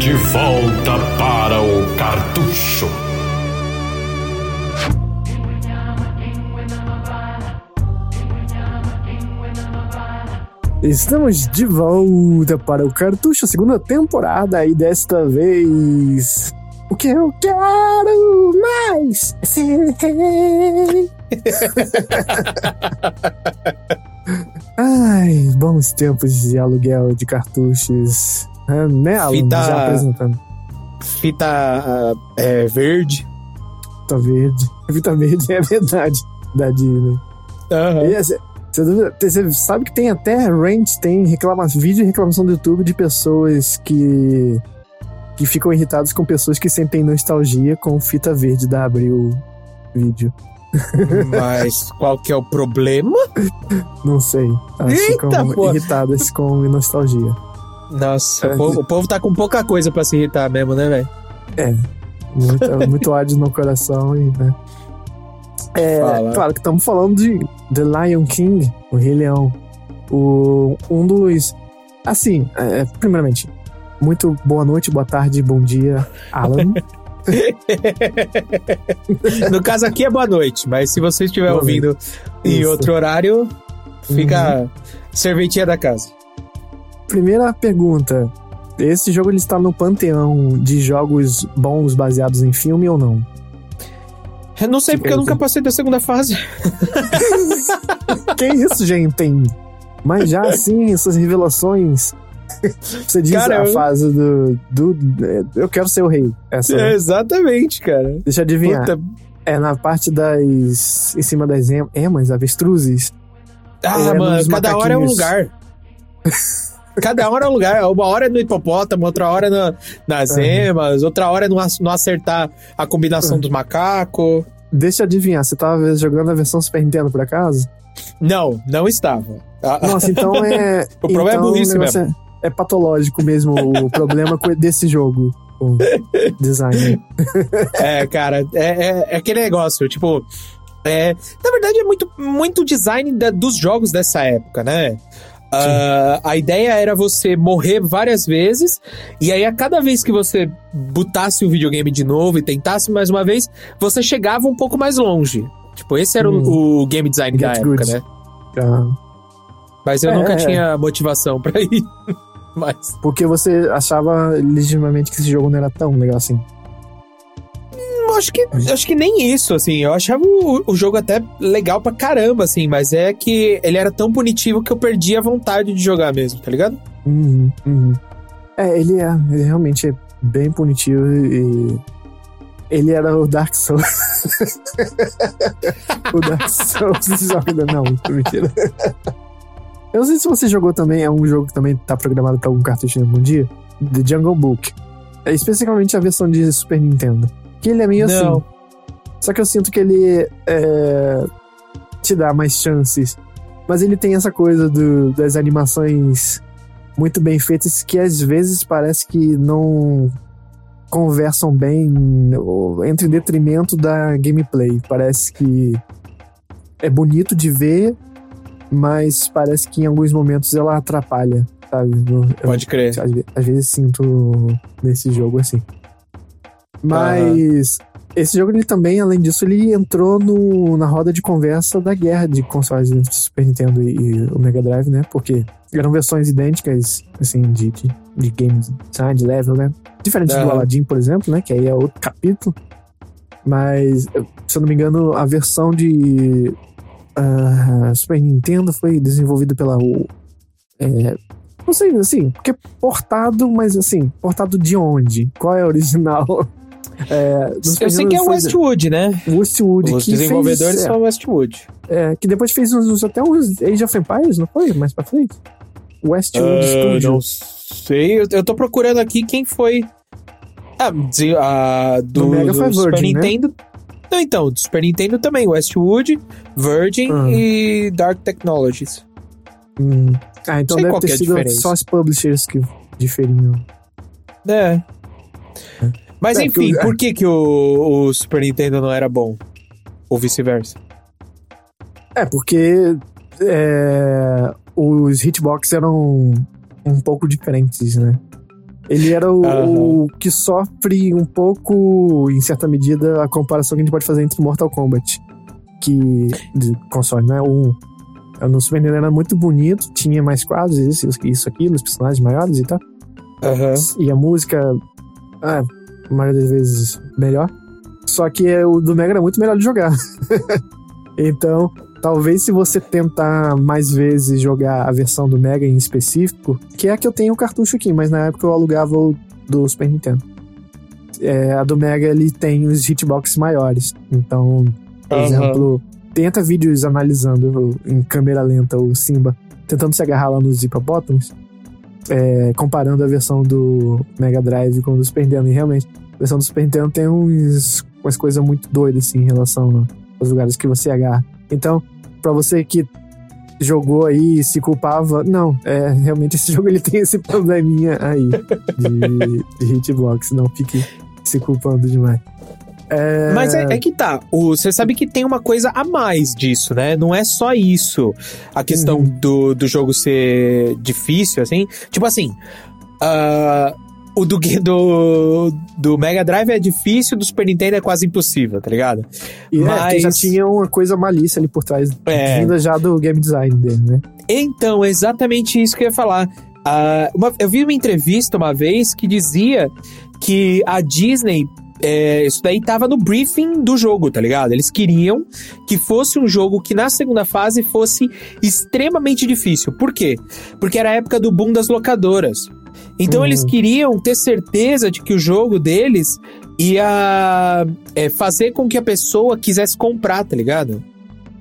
De volta para o cartucho. Estamos de volta para o Cartucho, segunda temporada, e desta vez. O que eu quero mais é ser rei. Ai, bons tempos de aluguel de cartuchos. Ah, né, Alan? Fita- Já apresentando. Fita ah, é, verde. Fita verde. Fita verde é verdade. Da Disney. Aham. Essa- Você sabe que tem até rant, tem reclama, vídeo e reclamação do YouTube de pessoas que que ficam irritadas com pessoas que sentem nostalgia com fita verde da Abril vídeo. Mas qual que é o problema? Não sei. Elas Eita, ficam pô. irritadas com nostalgia. Nossa, É. o povo, o povo tá com pouca coisa pra se irritar mesmo, né, velho? Muito, muito ódio no coração e, né? É, Fala. claro que estamos falando de The Lion King, o Rei Leão. O, um dos. Assim, é, primeiramente, muito boa noite, boa tarde, bom dia, Alan. No caso aqui é boa noite, mas se você estiver Boa ouvindo em Isso. Uhum. outro horário, fica serventia da casa. Primeira pergunta: esse jogo ele está no panteão de jogos bons baseados em filme ou não? Eu não sei porque eu nunca passei da segunda fase. que isso, gente? Mas já assim, essas revelações. Você diz Cara, a eu- fase do, do. é, Eu quero ser o rei. Essa, né? É, exatamente, cara. Deixa eu adivinhar. Puta. É na parte das. Em cima das em- emas, avestruzes. Ah, É, mano, cada hora é um lugar. Cada hora é um lugar. Uma hora é no hipopótamo, outra hora é na, nas Aham. emas, outra hora é no, no acertar a combinação Aham. dos macacos. Deixa eu adivinhar, você tava jogando a versão Super Nintendo por acaso? Não, não estava. Ah, Nossa, então é. O problema é então burrice o negócio É, patológico mesmo o problema desse jogo. O design. É, cara, é, é, é aquele negócio, tipo. É, na verdade, é muito, muito design da- dos jogos dessa época, né? Ah, a ideia era você morrer várias vezes, e aí a cada vez que você botasse o videogame de novo e tentasse mais uma vez, você chegava um pouco mais longe. Tipo, esse era o- Hum. o, game design da Get época, good. né? Ah, Mas eu É, nunca é. tinha motivação pra ir. Mas. porque você achava legitimamente que esse jogo não era tão legal assim. Eu acho que, acho que nem isso, assim. Eu achava o, o jogo até legal pra caramba, assim, mas é que ele era tão punitivo que eu perdi a vontade de jogar mesmo, tá ligado? Uhum, uhum. É, ele é, ele realmente é bem punitivo e. Ele era o Dark Souls. o Dark Souls joga. Não, mentira. Eu não sei se você jogou também, é um jogo que também tá programado pra algum cartucho em algum dia. The Jungle Book. É especificamente a versão de Super Nintendo. Que ele é meio Não. assim. Só que eu sinto que ele é, te dá mais chances. Mas ele tem essa coisa do- das animações muito bem feitas que às vezes parece que não conversam bem ou entre em detrimento da gameplay. Parece que é bonito de ver, mas parece que em alguns momentos ela atrapalha, sabe? Eu- Pode crer. às, às vezes sinto nesse jogo assim. Mas esse jogo ele também, além disso, ele entrou no, na roda de conversa da guerra de consoles entre o Super Nintendo e, o Mega Drive, né? Porque eram versões idênticas, assim, de, de, de game design, de level, né? Diferente do Aham. Aladdin, por exemplo, né? Que aí é outro capítulo. Mas, se eu não me engano, a versão de ah, Super Nintendo foi desenvolvida pela o- é, não sei, assim, porque portado, mas assim, portado de onde? Qual é a original? É, Eu sei que é Nintendo foi Westwood, né? Westwood, Os que desenvolvedores fez, são Westwood. é, é, que depois fez uns, até uns Age of Empires, não foi? Mais pra frente? Westwood Ah, Studio. não sei, eu, eu tô procurando aqui quem foi. Ah, de- a do, Do Mega do foi Super Virgin, né? Não, então, do Super Nintendo também, Westwood, Virgin Ah. e Dark Technologies. Hum. Ah, então deve ter é sido diferença. só os publishers que diferiam. É. Mas É, enfim, porque o- por que, que o, o Super Nintendo não era bom? Ou vice-versa? É, porque é, os hitbox eram um pouco diferentes, né? Ele era o, Aham. o que sofre um pouco, em certa medida, a comparação que a gente pode fazer entre Mortal Kombat, que de console, né? O, no Super Nintendo era muito bonito, tinha mais quadros, isso, isso, aquilo, os personagens maiores e tal. Aham. E a música, ah, a maioria das vezes, melhor. Só que o do Mega era muito melhor de jogar. então, talvez se você tentar mais vezes jogar a versão do Mega em específico, que é a que eu tenho o cartucho aqui, mas na época eu alugava o do Super Nintendo. É, a do Mega ele tem os hitbox maiores. Então, por Aham. exemplo, tenta vídeos analisando em câmera lenta o Simba tentando se agarrar lá nos hippopotamus, é, comparando a versão do Mega Drive com a do Super Nintendo. E realmente, a versão do Super Nintendo tem uns, umas coisas muito doidas assim, em relação aos lugares que você agarra. Então, pra você que jogou aí e se culpava, não, é, realmente esse jogo ele tem esse probleminha aí de, de hitbox, não fique se culpando demais. É, Mas é, é que tá. O- Você sabe que tem uma coisa a mais disso, né? Não é só isso. A questão Uhum. do, do jogo ser difícil, assim. Tipo assim. ah, o do, do, do Mega Drive é difícil, do Super Nintendo é quase impossível, tá ligado? E é, porque já mas- tinha uma coisa malícia ali por trás, É. vinda já do game design dele, né? Então, exatamente isso que eu ia falar. Ah, uma- eu vi uma entrevista uma vez que dizia que a Disney. é, isso daí tava no briefing do jogo, tá ligado? Eles queriam que fosse um jogo que na segunda fase fosse extremamente difícil. Por quê? Porque era a época do boom das locadoras. Então Uhum. eles queriam ter certeza de que o jogo deles ia é, fazer com que a pessoa quisesse comprar, tá ligado?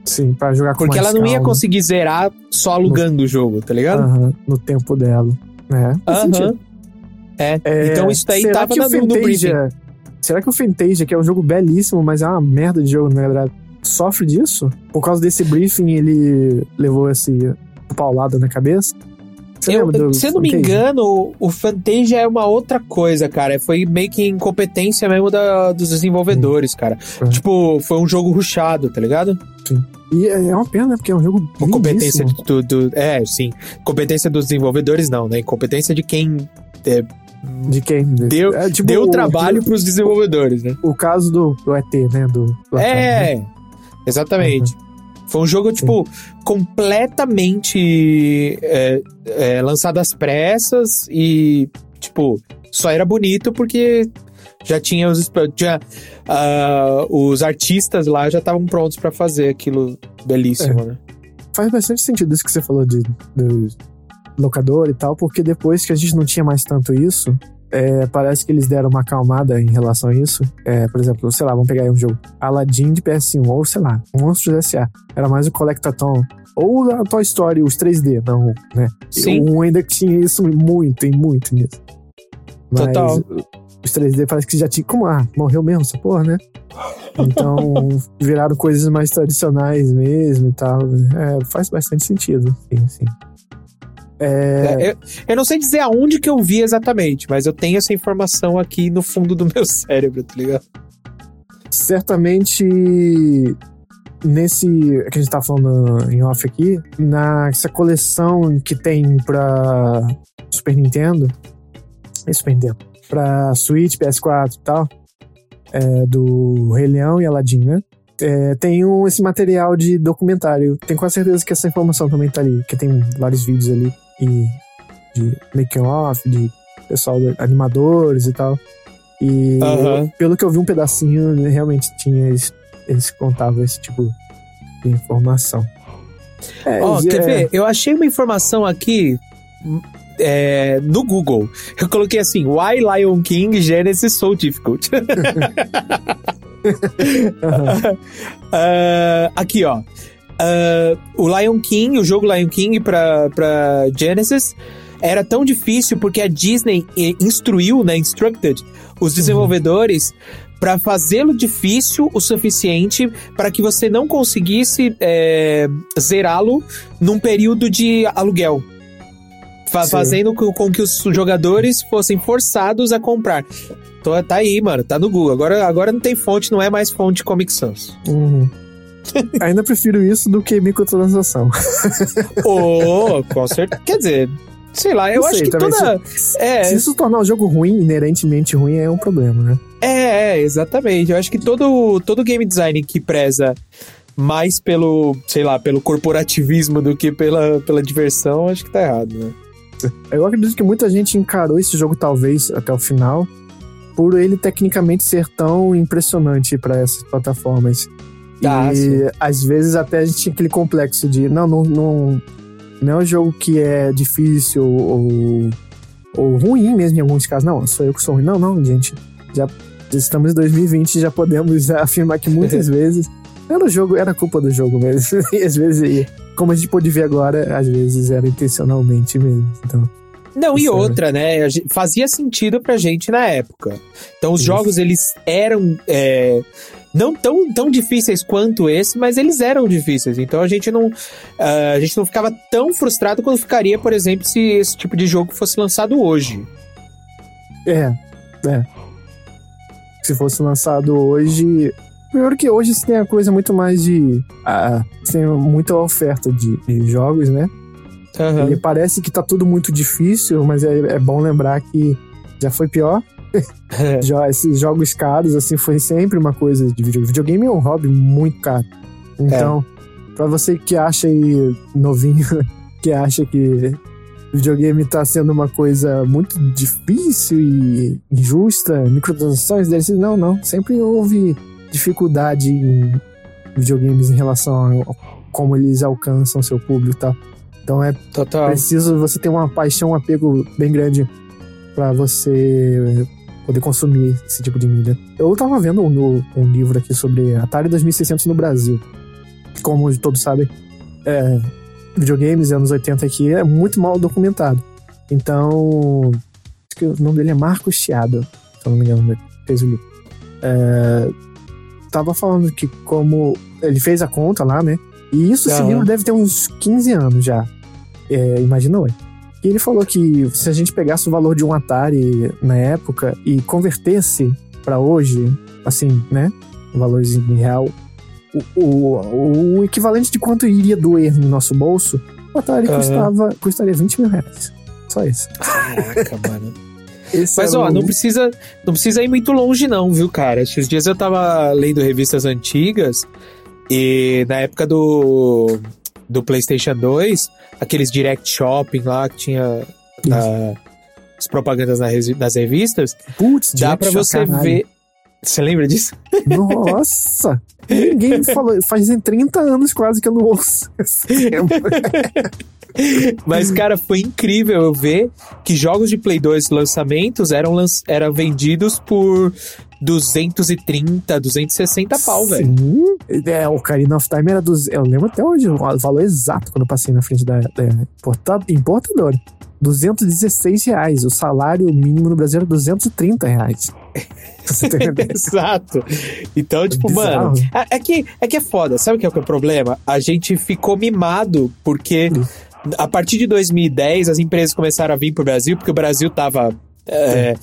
Sim, pra jogar com Porque ela não ia calma. conseguir zerar só alugando o jogo, tá ligado? No tempo dela. É, sentido. É. É, então isso daí será tava que na- o no, no briefing. Fantasia, Será que o Fantasia, que é um jogo belíssimo, mas é uma merda de jogo no Mega Drive, sofre disso? Por causa desse briefing, ele levou esse paulada na cabeça? Você Eu, do se eu não me engano, o Fantasia é uma outra coisa, cara. Foi meio que incompetência mesmo da- dos desenvolvedores, cara. É. Tipo, foi um jogo rushado, tá ligado? E é é uma pena, né? Porque é um jogo Ou competência do, do- É, sim. Competência dos desenvolvedores, não, né? Incompetência de quem é, De quem? Deu- É, tipo, deu o- trabalho pros desenvolvedores, né? O, caso do, do ET, né? Do, do Atari, né? É, exatamente. Foi um jogo, tipo, completamente é, é, lançado às pressas e, tipo, só era bonito porque já tinha os, já, ah, os artistas lá já estavam prontos pra fazer aquilo belíssimo, né? Faz bastante sentido isso que você falou de, do locador e tal, porque depois que a gente não tinha mais tanto isso, é, parece que eles deram uma acalmada em relação a isso. É, por exemplo, sei lá, vamos pegar aí um jogo Aladdin de PS1, ou sei lá, Monstros S.A. Era mais o Collectathon. Ou a Toy Story, os 3D, não, né? Sim. 1 ainda tinha isso muito, e muito nisso. Mas Total. os 3D parece que já tinha. Como? Ah, morreu mesmo essa porra, né? Então viraram coisas mais tradicionais mesmo e tal. É, faz bastante sentido. Sim, sim. É, É, eu, eu não sei dizer aonde que eu vi exatamente, mas eu tenho essa informação aqui no fundo do meu cérebro, tá ligado? certamente nesse que a gente tá falando em off aqui, nessa coleção que tem pra Super Nintendo, é Super Nintendo, pra Switch, PS4 e tal, é, do Rei Leão e Aladdin, né? É, tem um, esse material de documentário. Tenho quase certeza que essa informação também tá ali, que tem vários vídeos ali e de making off, de pessoal, animadores e tal. E pelo que eu vi um pedacinho, né, realmente tinha eles, eles contavam esse tipo de informação. É, é, quer ver? Eu achei uma informação aqui é, no Google. Eu coloquei assim: Why Lion King Genesis So Difficult? Ah, aqui, ó. Ah, o Lion King, o jogo Lion King pra, pra Genesis era tão difícil porque a Disney eh, instruiu, né, instructed os desenvolvedores pra fazê-lo difícil o suficiente para que você não conseguisse eh, zerá-lo num período de aluguel. Fa- Sim. fazendo com, que os jogadores fossem forçados a comprar. Tá aí, mano, tá no Google. Agora, agora não tem fonte, não é mais fonte Comic Sans. uhum. Ainda prefiro isso do que microtransação. Oh, com certeza. Quer dizer, Sei lá, eu acho sei, que toda. Se, É, se isso tornar o jogo ruim, inerentemente ruim, é um problema, né? É, é, exatamente. Eu acho que todo, todo game design que preza mais pelo, sei lá, pelo corporativismo do que pela, pela diversão, acho que tá errado, né? Eu acredito que muita gente encarou esse jogo, talvez, até o final, por ele tecnicamente ser tão impressionante para essas plataformas. Ah, e sim. às vezes até a gente tinha aquele complexo de, não, não, não, não é um jogo que é difícil ou, ou ruim mesmo em alguns casos. Não, sou eu que sou ruim. Não, não, gente. Já estamos em 2020 já podemos afirmar que muitas vezes era o jogo, era culpa do jogo mesmo. e às vezes, e como a gente pode ver agora, às vezes era intencionalmente mesmo. Então, Não, e é. outra, né? Fazia sentido pra gente na época. Então, os Isso. jogos, eles eram. é, não tão, tão difíceis quanto esse, mas eles eram difíceis. Então a gente não. ah, a gente não ficava tão frustrado quando ficaria, por exemplo, se esse tipo de jogo fosse lançado hoje. É, é. Se fosse lançado hoje. Primeiro que hoje você tem a coisa muito mais de. Ah, você tem muita oferta de, de jogos, né? Aham. E parece que tá tudo muito difícil, mas é, é bom lembrar que já foi pior. Já, esses jogos caros, assim, foi sempre uma coisa de videogame. Videogame é um hobby muito caro. Então, pra você que acha aí, novinho, que acha que videogame tá sendo uma coisa muito difícil e injusta, microtransações deles, não, não. Sempre houve dificuldade em videogames em relação a como eles alcançam seu público e tal. Então é Total. preciso você ter uma paixão, um apego bem grande pra você poder consumir esse tipo de mídia. Eu tava vendo um, um livro aqui sobre Atari 2600 no Brasil. Como todos sabem, é, videogames anos 80 aqui é muito mal documentado. Então, acho que o nome dele é Marcos Chiado, se eu não me engano, fez o livro. É, tava falando que como ele fez a conta lá, né? E isso, esse livro deve ter uns 15 anos já. É, imagina hoje. E ele falou que se a gente pegasse o valor de um Atari na época e convertesse pra hoje, assim, né? Valores em real, o, o, o equivalente de quanto iria doer no nosso bolso, o Atari custava, custaria 20 mil reais. Só isso. Caraca, mano. Esse Mas é ó, o- não precisa, não precisa ir muito longe não, viu, cara? Esses dias eu tava lendo revistas antigas e na época do do PlayStation 2, aqueles Direct Shopping lá que tinha na- as propagandas nas revistas, Putz, dá pra você Chocaralho. ver. Você lembra disso? Nossa! Ninguém falou. Fazem 30 anos quase que eu não ouço esse. Mas, cara, foi incrível eu ver que jogos de Play 2 lançamentos eram, lan- eram vendidos por 230, 260 pau, velho. Sim. É, o Ocarina of Time era dos. Eu lembro até hoje o valor exato quando eu passei na frente da, da importa- importadora. 216 reais. O salário mínimo no Brasil era 230 reais. Exato. Então, tipo, bizarro. mano, é, é que, é que é foda. Sabe o que é, o que é o problema? A gente ficou mimado porque a partir de 2010 as empresas começaram a vir pro Brasil, porque o Brasil tava. É,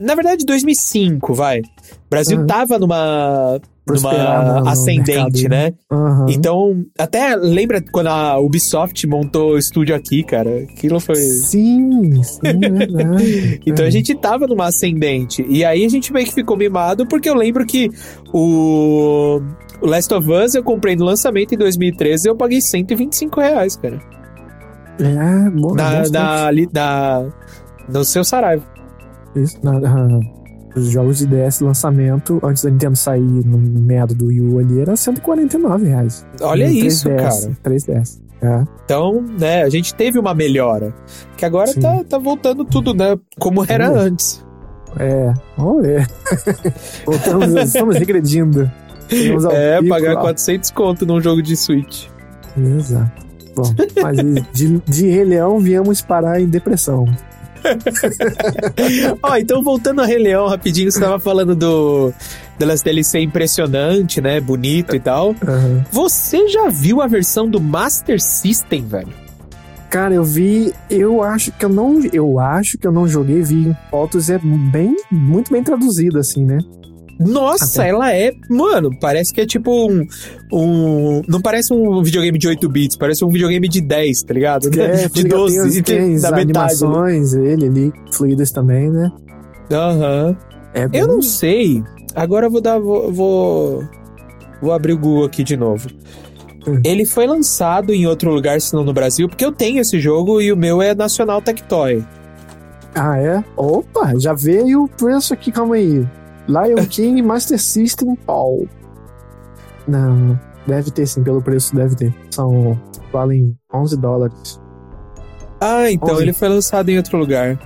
na verdade, 2005, vai. O Brasil Uhum. tava numa, numa ascendente, mercado, né? Aham. Então, até lembra quando a Ubisoft montou o estúdio aqui, cara? Aquilo foi. Sim, sim, é verdade. Então É. a gente tava numa ascendente. E aí a gente meio que ficou mimado, porque eu lembro que o. O Last of Us eu comprei no lançamento em 2013 e eu paguei 125 reais, cara. É, bom, Na, na, ali, na, no seu Saraiva. Isso, na, na- os jogos de DS lançamento, antes da Nintendo sair no meado do Wii U ali, era 149 reais. Olha No isso, 3DS, cara. 3DS. É. Então, né, a gente teve uma melhora. Que agora Sim. tá, tá voltando tudo, né? Como era ver. antes. É, vamos ver. Voltamos, estamos regredindo. Ao É, pico, pagar ó. 400 conto num jogo de Switch. Exato. Bom, mas de, de Rei Leão viemos parar em depressão. Ó, então voltando a Rei Leão rapidinho, você tava falando do delas dele ser impressionante, né? Bonito e tal. Aham. Você já viu a versão do Master System, velho? Cara, eu vi, eu acho que eu não, eu acho que eu não joguei, vi em fotos, é bem, muito bem traduzido, assim, né? Nossa, Até. ela é. Mano, parece que é tipo um. um não parece um videogame de 8 bits, parece um videogame de 10, tá ligado? É, de 12, tem, tem as da metade. né? animações, ele ali, fluidas também, né? Aham. É bem- Eu não sei. Agora eu vou dar. Vou, vou, vou abrir o Google aqui de novo. Hum. Ele foi lançado em outro lugar, senão no Brasil, porque eu tenho esse jogo e o meu é Nacional Tectoy. Ah, é? Opa, já veio o preço aqui, calma aí. Lion King Master System Paul. Não, deve ter sim, pelo preço deve ter. São, valem 11 dólares. Ah, então Onze. ele foi lançado em outro lugar.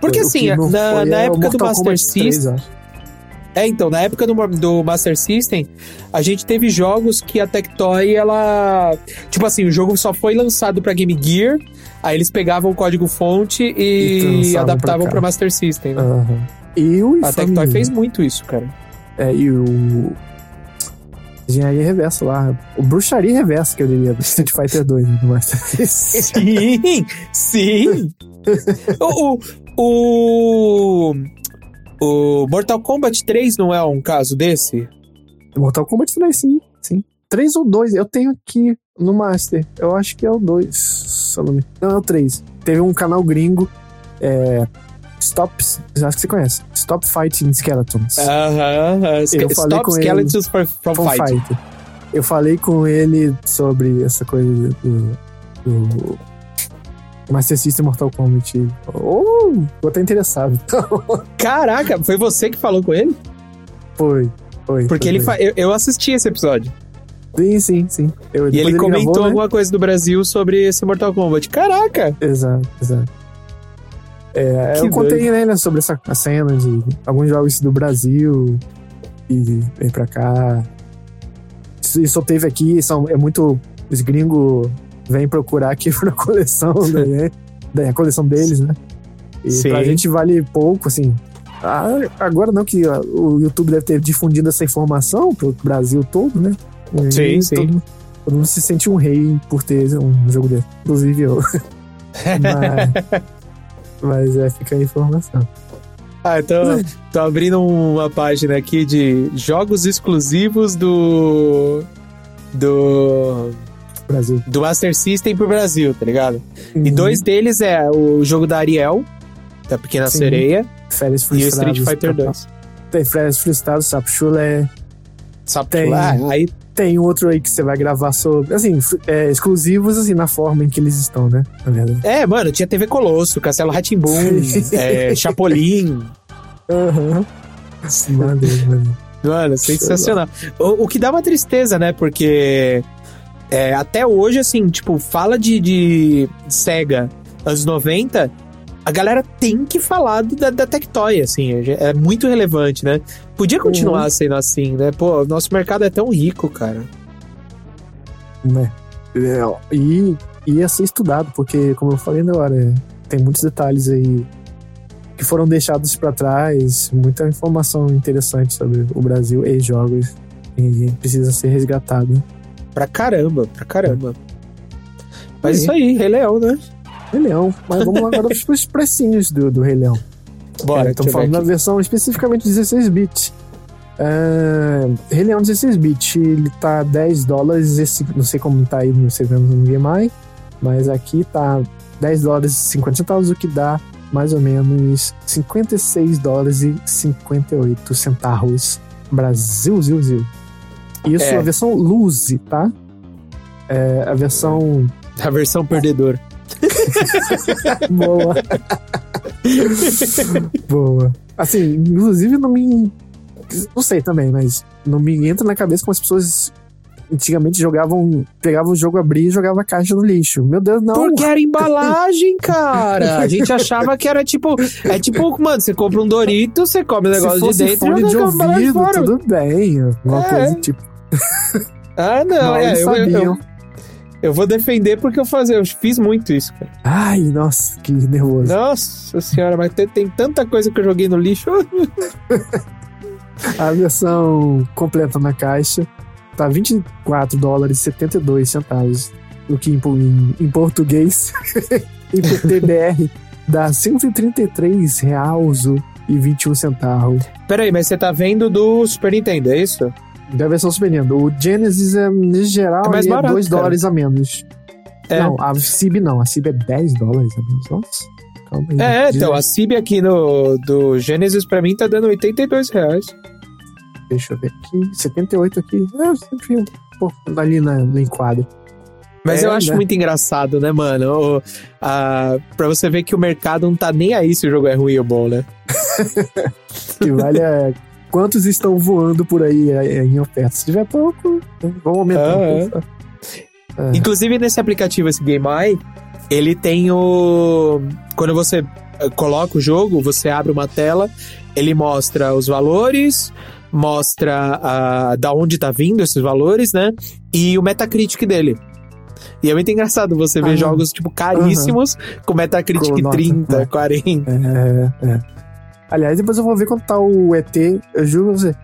Porque O assim, na, na é época do Master Kombat 3, System. É, então, na época do, do Master System, a gente teve jogos que a Tectoy, ela. Tipo assim, o jogo só foi lançado pra Game Gear, aí eles pegavam o código-fonte E e, trançavam adaptavam pra pra Master System. Né? Aham. E a Infame- Tectoy fez muito isso, cara. É, e o. Engenharia Reversa lá. O Bruxaria Reversa, que eu diria, do Street Fighter 2, né, System. Sim, sim. o, o, o, Mortal Kombat 3 não é um caso desse? Mortal Kombat 3, sim, sim. 3 ou 2, eu tenho aqui no Master. Eu acho que é o 2, se eu não me... Não, é o 3. Teve um canal gringo, é... Stop... Acho que você conhece. Stop Fighting Skeletons. Aham. Eu falei Stop com ele. Skeletons for, from From Fight. Fight. Eu falei com ele sobre essa coisa do... do Master System Mortal Kombat. Oh, vou estar interessado. Caraca, foi você que falou com ele? foi, foi. Porque foi, ele fa... eu, eu assisti esse episódio. Sim, sim, sim. Eu, E ele comentou gravou, né? alguma coisa do Brasil sobre esse Mortal Kombat. Caraca! Exato, exato. É, Que eu contei né, sobre essa cena de alguns jogos do Brasil e vem pra cá. E só teve aqui, são, é muito. Os gringos vêm procurar aqui pra coleção, né? da coleção deles, né? E Sim. pra gente vale pouco, assim. Ah, agora não que o YouTube deve ter difundido essa informação pro Brasil todo, né? E Sim, sim. Todo, todo mundo se sente um rei por ter um jogo desse. Inclusive eu. Mas, mas é, fica a informação. Ah, então tô abrindo uma página aqui de jogos exclusivos do. Do. Brasil. Do Master System pro Brasil, tá ligado? E Uhum. dois deles é o jogo da Ariel, da Pequena Sim. Sereia, Férias e o frustradas. Street Fighter Tem 2. Tem Férias frustradas, Sapo Chulé. Sabe? Tem. Ah, aí Tem outro aí que você vai gravar sobre. Assim, é, exclusivos, assim, na forma em que eles estão, né? Na verdade. É, mano, tinha TV Colosso, Castelo Ratimbum, é, Chapolin. Aham. Maneiro, maneiro. Mano, sensacional. O, o que dá uma tristeza, né? Porque é, até hoje, assim, tipo, fala de, de SEGA anos 90, a galera tem que falar do- da, da Tectoy, assim, é, é muito relevante, né? Podia continuar sendo assim, né? Pô, nosso mercado é tão rico, cara. né? É, E ia ser estudado, porque, como eu falei agora, é, tem muitos detalhes aí que foram deixados pra trás, muita informação interessante sobre o Brasil e jogos, e precisa ser resgatado. Pra caramba, pra caramba. Mas Sim. isso aí, Rei Leão, né? Rei Leão, mas vamos agora pros precinhos do, do Rei Leão. Bora, É, Estamos falando da versão especificamente 16-bit. É, Rei Leão 16-bit, ele tá 10 dólares, esse, não sei como tá aí, não sei vendo no GameEye, mas aqui tá 10 dólares e 50 centavos, o que dá mais ou menos 56 dólares e 58 centavos. Brasil, zil, zil. Isso É. a versão Luzi, tá? É, a versão A versão perdedora. Boa. Boa. Assim, inclusive não me. Não sei também, mas não me entra na cabeça como as pessoas antigamente jogavam. Pegavam o jogo, abria e jogava a caixa no lixo. Meu Deus, não. Porque era embalagem, cara. A gente achava que era tipo. É tipo, mano, você compra um Dorito, você come o negócio de dentro fone e de ouvido, fora. tudo bem. Uma É. coisa tipo. Ah, não, Mal é. Eu, eu, eu, eu vou defender porque eu, fazia, eu fiz muito isso, cara. Ai, nossa, que nervoso. Nossa senhora, mas tem, tem tanta coisa que eu joguei no lixo. A versão completa na caixa tá 24 dólares e 72 centavos. O que em, em, em português, em PTBR, dá 133 reais e 21 centavos. Peraí, mas você tá vendo do Super Nintendo, é isso? Da versão Super Nintendo. O Genesis, é, em geral, É mais é barato, 2 cara. dólares a menos. É. Não, a CIB não. A CIB é 10 dólares a menos. Nossa, calma aí. É, então, a CIB aqui no, do Genesis pra mim tá dando 82 reais. Deixa eu ver aqui. 78 aqui. É, sempre um pouco ali na, no enquadro. Mas É, eu acho né? muito engraçado, né, mano? O, a, pra você ver que o mercado não tá nem aí se o jogo é ruim ou bom, né? Que vale é quantos estão voando por aí é, em oferta. Se tiver pouco, vamos aumentar. Ah. É. Inclusive, nesse aplicativo, esse Game Eye, ele tem o. Quando você eh, coloca o jogo, você abre uma tela, ele mostra os valores, mostra a, da onde tá vindo esses valores, né? E o Metacritic dele. E é muito engraçado você ver Aham. jogos, tipo, caríssimos, com Metacritic Com nota, 30, né? 40. É, é. Aliás, depois eu vou ver quanto tá o ET. Eu juro pra você.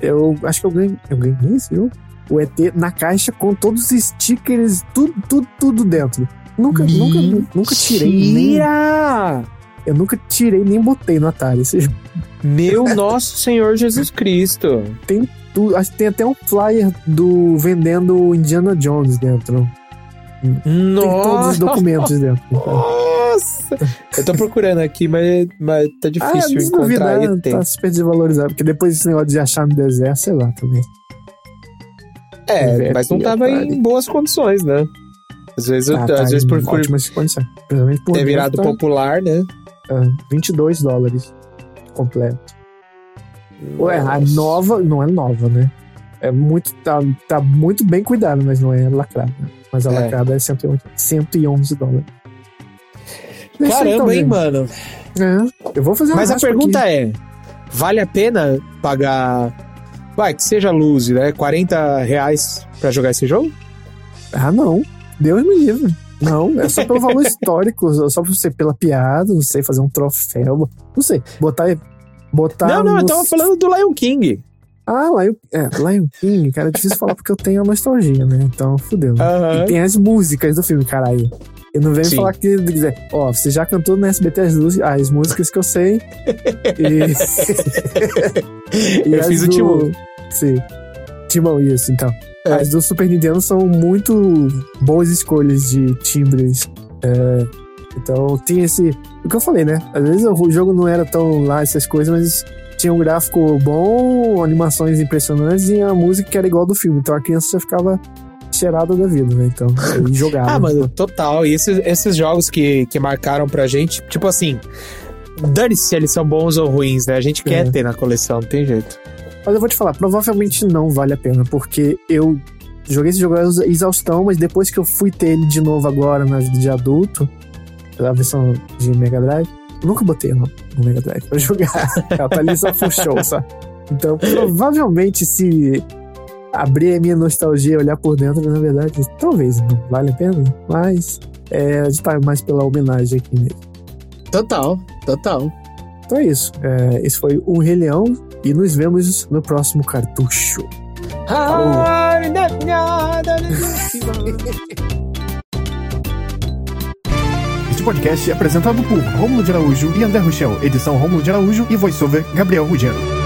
Eu acho que eu ganhei. Eu ganhei esse, viu? O ET na caixa com todos os stickers, tudo, tudo, tudo dentro. Nunca, nunca, nunca tirei nem. Mentira! Eu nunca tirei nem botei no Atari. Esse jogo. Meu nosso Senhor Jesus Cristo. Tu- acho que tem até um flyer do vendendo Indiana Jones dentro. Tem todos os Nossa! documentos dentro. Nossa! Eu tô procurando aqui, mas, mas tá difícil ah, encontrar duvidar, ET. tá super desvalorizado. Porque depois desse negócio de achar no deserto, sei lá também. É, Ver mas não tava em boas condições, né? Às vezes, Ah, às tá vezes em por, por. Principalmente por ter virado tá, popular, né? ah, 22 dólares completo. Ué, a Nossa. nova, não é nova, né? É muito, tá, tá muito bem cuidado, mas não é lacrada. Mas a É. lacrada é 108, 111 dólares. Isso aí, Caramba, então, hein, mano? É, eu vou fazer uma Mas a pergunta aqui. é: vale a pena pagar. Vai, que seja luz, né? 40 reais pra jogar esse jogo? Ah, não. Deus me livre. Não, é só pelo valor histórico, só pra você, pela piada, não sei, fazer um troféu. Não sei, botar. botar não, não, eu no- tava falando do Lion King. Ah, Lion, é, Lion King, cara, é difícil falar porque eu tenho a nostalgia, né? Então, fudeu. E tem as músicas do filme, caralho. Eu não venho Sim. falar que dizer, ó, você já cantou no SBT as, as músicas que eu sei. E, Eu as fiz o do- Timão. Sim. Timão, isso, então. É. As do Super Nintendo são muito boas escolhas de timbres. É, então, tinha esse. O que eu falei, né? Às vezes o jogo não era tão lá, essas coisas, mas tinha um gráfico bom, animações impressionantes e a música que era igual do filme. Então a criança já ficava cheirada da vida, né? Então, aí jogava. Ah, mano, total. E esses, esses jogos que, que marcaram pra gente, tipo assim. Dane-se se eles são bons ou ruins, né? A gente quer É. ter na coleção, não tem jeito. Mas eu vou te falar, provavelmente não vale a pena, porque eu joguei esse jogo exa- exaustão, mas depois que eu fui ter ele de novo agora na vida de adulto, pela versão de Mega Drive, nunca botei no, no Mega Drive pra jogar. Ela tá ali só full show, sabe? Então, provavelmente, se abrir a minha nostalgia e olhar por dentro, na verdade, talvez não vale a pena, mas é, a gente tá mais pela homenagem aqui mesmo. Total, total. Então é isso. É, esse foi o Rei Leão e nos vemos no próximo cartucho. Este podcast é apresentado por Romulo de Araújo e André Rochel, edição Romulo de Araújo e voiceover Gabriel Ruggiero.